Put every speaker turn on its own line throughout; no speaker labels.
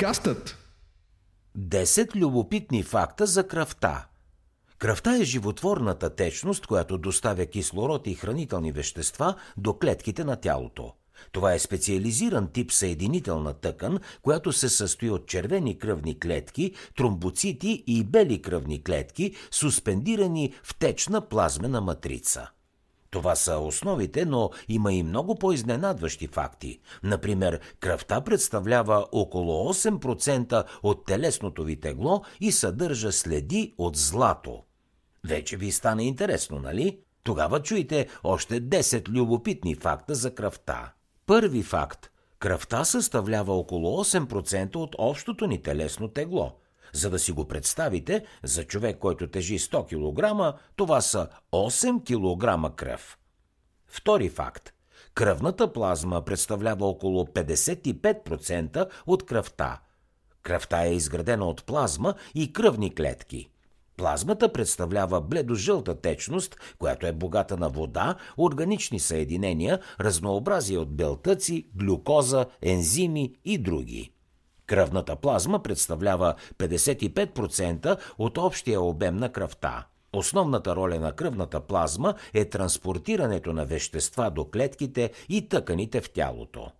Подкастът
10 любопитни факта за кръвта. Кръвта е животворната течност, която доставя кислород и хранителни вещества до клетките на тялото. Това е специализиран тип съединителна тъкан, която се състои от червени кръвни клетки, тромбоцити и бели кръвни клетки, суспендирани в течна плазмена матрица. Това са основите, но има и много по-изненадващи факти. Например, кръвта представлява около 8% от телесното ви тегло и съдържа следи от злато. Вече ви стане интересно, нали? Тогава чуйте още 10 любопитни факта за кръвта. Първи факт. Кръвта съставлява около 8% от общото ни телесно тегло. За да си го представите, за човек, който тежи 100 кг, това са 8 кг кръв. Втори факт. Кръвната плазма представлява около 55% от кръвта. Кръвта е изградена от плазма и кръвни клетки. Плазмата представлява бледожълта течност, която е богата на вода, органични съединения, разнообразие от белтъци, глюкоза, ензими и други. Кръвната плазма представлява 55% от общия обем на кръвта. Основната роля на кръвната плазма е транспортирането на вещества до клетките и тъканите в тялото.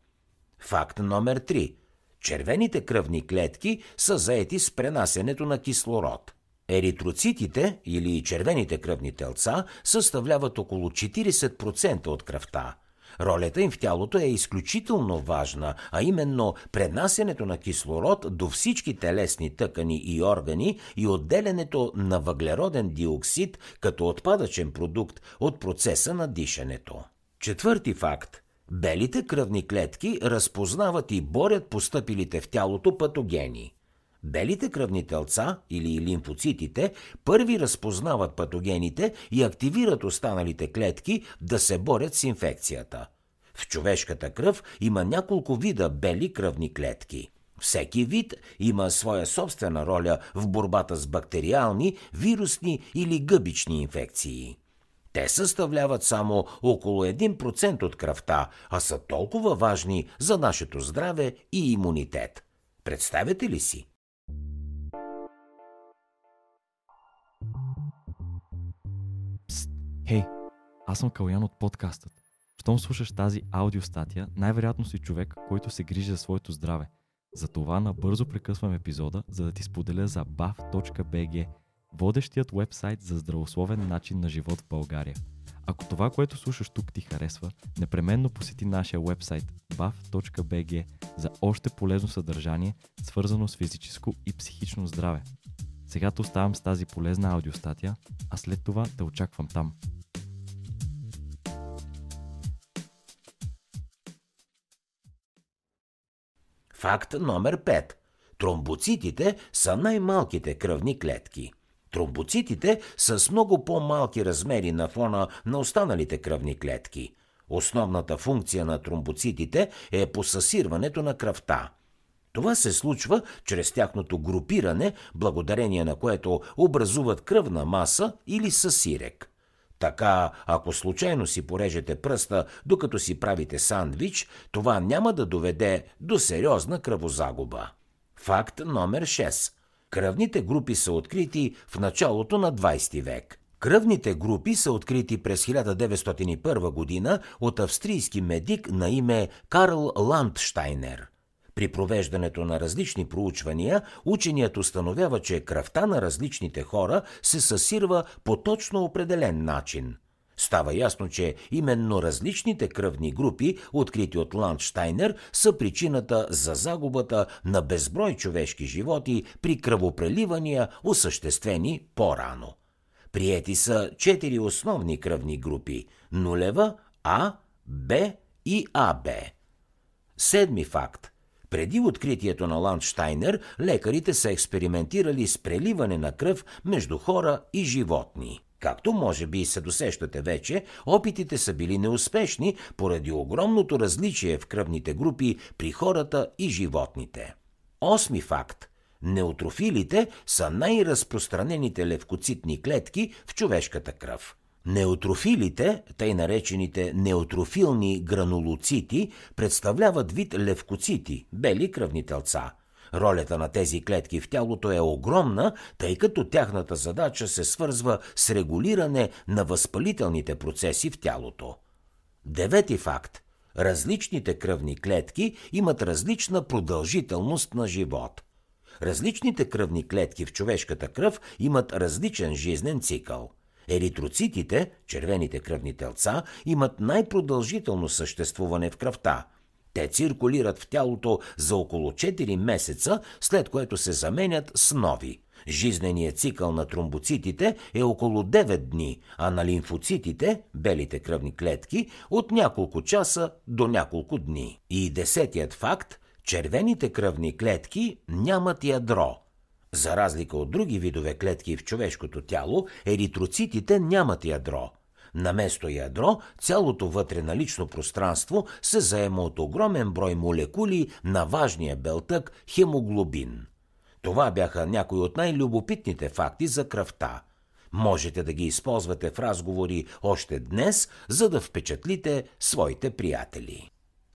Факт номер 3. Червените кръвни клетки са заети с пренасенето на кислород. Еритроцитите или червените кръвни телца съставляват около 40% от кръвта. Ролята им в тялото е изключително важна, а именно пренасенето на кислород до всички телесни тъкани и органи и отделянето на въглероден диоксид като отпадъчен продукт от процеса на дишането. Четвърти факт. Белите кръвни клетки разпознават и борят постъпилите в тялото патогени. Белите кръвни телца или лимфоцитите първи разпознават патогените и активират останалите клетки да се борят с инфекцията. В човешката кръв има няколко вида бели кръвни клетки. Всеки вид има своя собствена роля в борбата с бактериални, вирусни или гъбични инфекции. Те съставляват само около 1% от кръвта, а са толкова важни за нашето здраве и имунитет. Представете ли си?
Хей, аз съм Калян от подкастът. Щом слушаш тази аудиостатия, най-вероятно си човек, който се грижи за своето здраве. Затова набързо прекъсвам епизода, за да ти споделя за bav.bg, водещият вебсайт за здравословен начин на живот в България. Ако това, което слушаш тук ти харесва, непременно посети нашия вебсайт bav.bg за още полезно съдържание, свързано с физическо и психично здраве. Сега те оставам с тази полезна аудиостатия, а след това те очаквам там.
Факт номер 5. Тромбоцитите са най-малките кръвни клетки. Тромбоцитите са с много по-малки размери на фона на останалите кръвни клетки. Основната функция на тромбоцитите е посасирването на кръвта. Това се случва чрез тяхното групиране, благодарение на което образуват кръвна маса или съсирек. Така, ако случайно си порежете пръста, докато си правите сандвич, това няма да доведе до сериозна кръвозагуба. Факт номер 6. Кръвните групи са открити в началото на 20 век. Кръвните групи са открити през 1901 година от австрийски медик на име Карл Ландштайнер. При провеждането на различни проучвания, ученият установява, че кръвта на различните хора се съсирва по точно определен начин. Става ясно, че именно различните кръвни групи, открити от Ландштайнер, са причината за загубата на безброй човешки животи при кръвопреливания, осъществени по-рано. Приети са четири основни кръвни групи – нулева, А, Б и АБ. Седми факт – преди откритието на Ландштайнер, лекарите са експериментирали с преливане на кръв между хора и животни. Както може би се досещате вече, опитите са били неуспешни поради огромното различие в кръвните групи при хората и животните. Осми факт. Неутрофилите са най-разпространените левкоцитни клетки в човешката кръв. Неутрофилите, тъй наречените неутрофилни гранулоцити, представляват вид левкоцити, бели кръвни телца. Ролята на тези клетки в тялото е огромна, тъй като тяхната задача се свързва с регулиране на възпалителните процеси в тялото. Девети факт. Различните кръвни клетки имат различна продължителност на живот. Различните кръвни клетки в човешката кръв имат различен жизнен цикъл. Еритроцитите, червените кръвни телца, имат най-продължително съществуване в кръвта – те циркулират в тялото за около 4 месеца, след което се заменят с нови. Жизненият цикъл на тромбоцитите е около 9 дни, а на лимфоцитите, белите кръвни клетки, от няколко часа до няколко дни. И десетият факт – червените кръвни клетки нямат ядро. За разлика от други видове клетки в човешкото тяло, еритроцитите нямат ядро – на место ядро, цялото вътре налично пространство се заема от огромен брой молекули на важния белтък хемоглобин. Това бяха някои от най-любопитните факти за кръвта. Можете да ги използвате в разговори още днес, за да впечатлите своите приятели.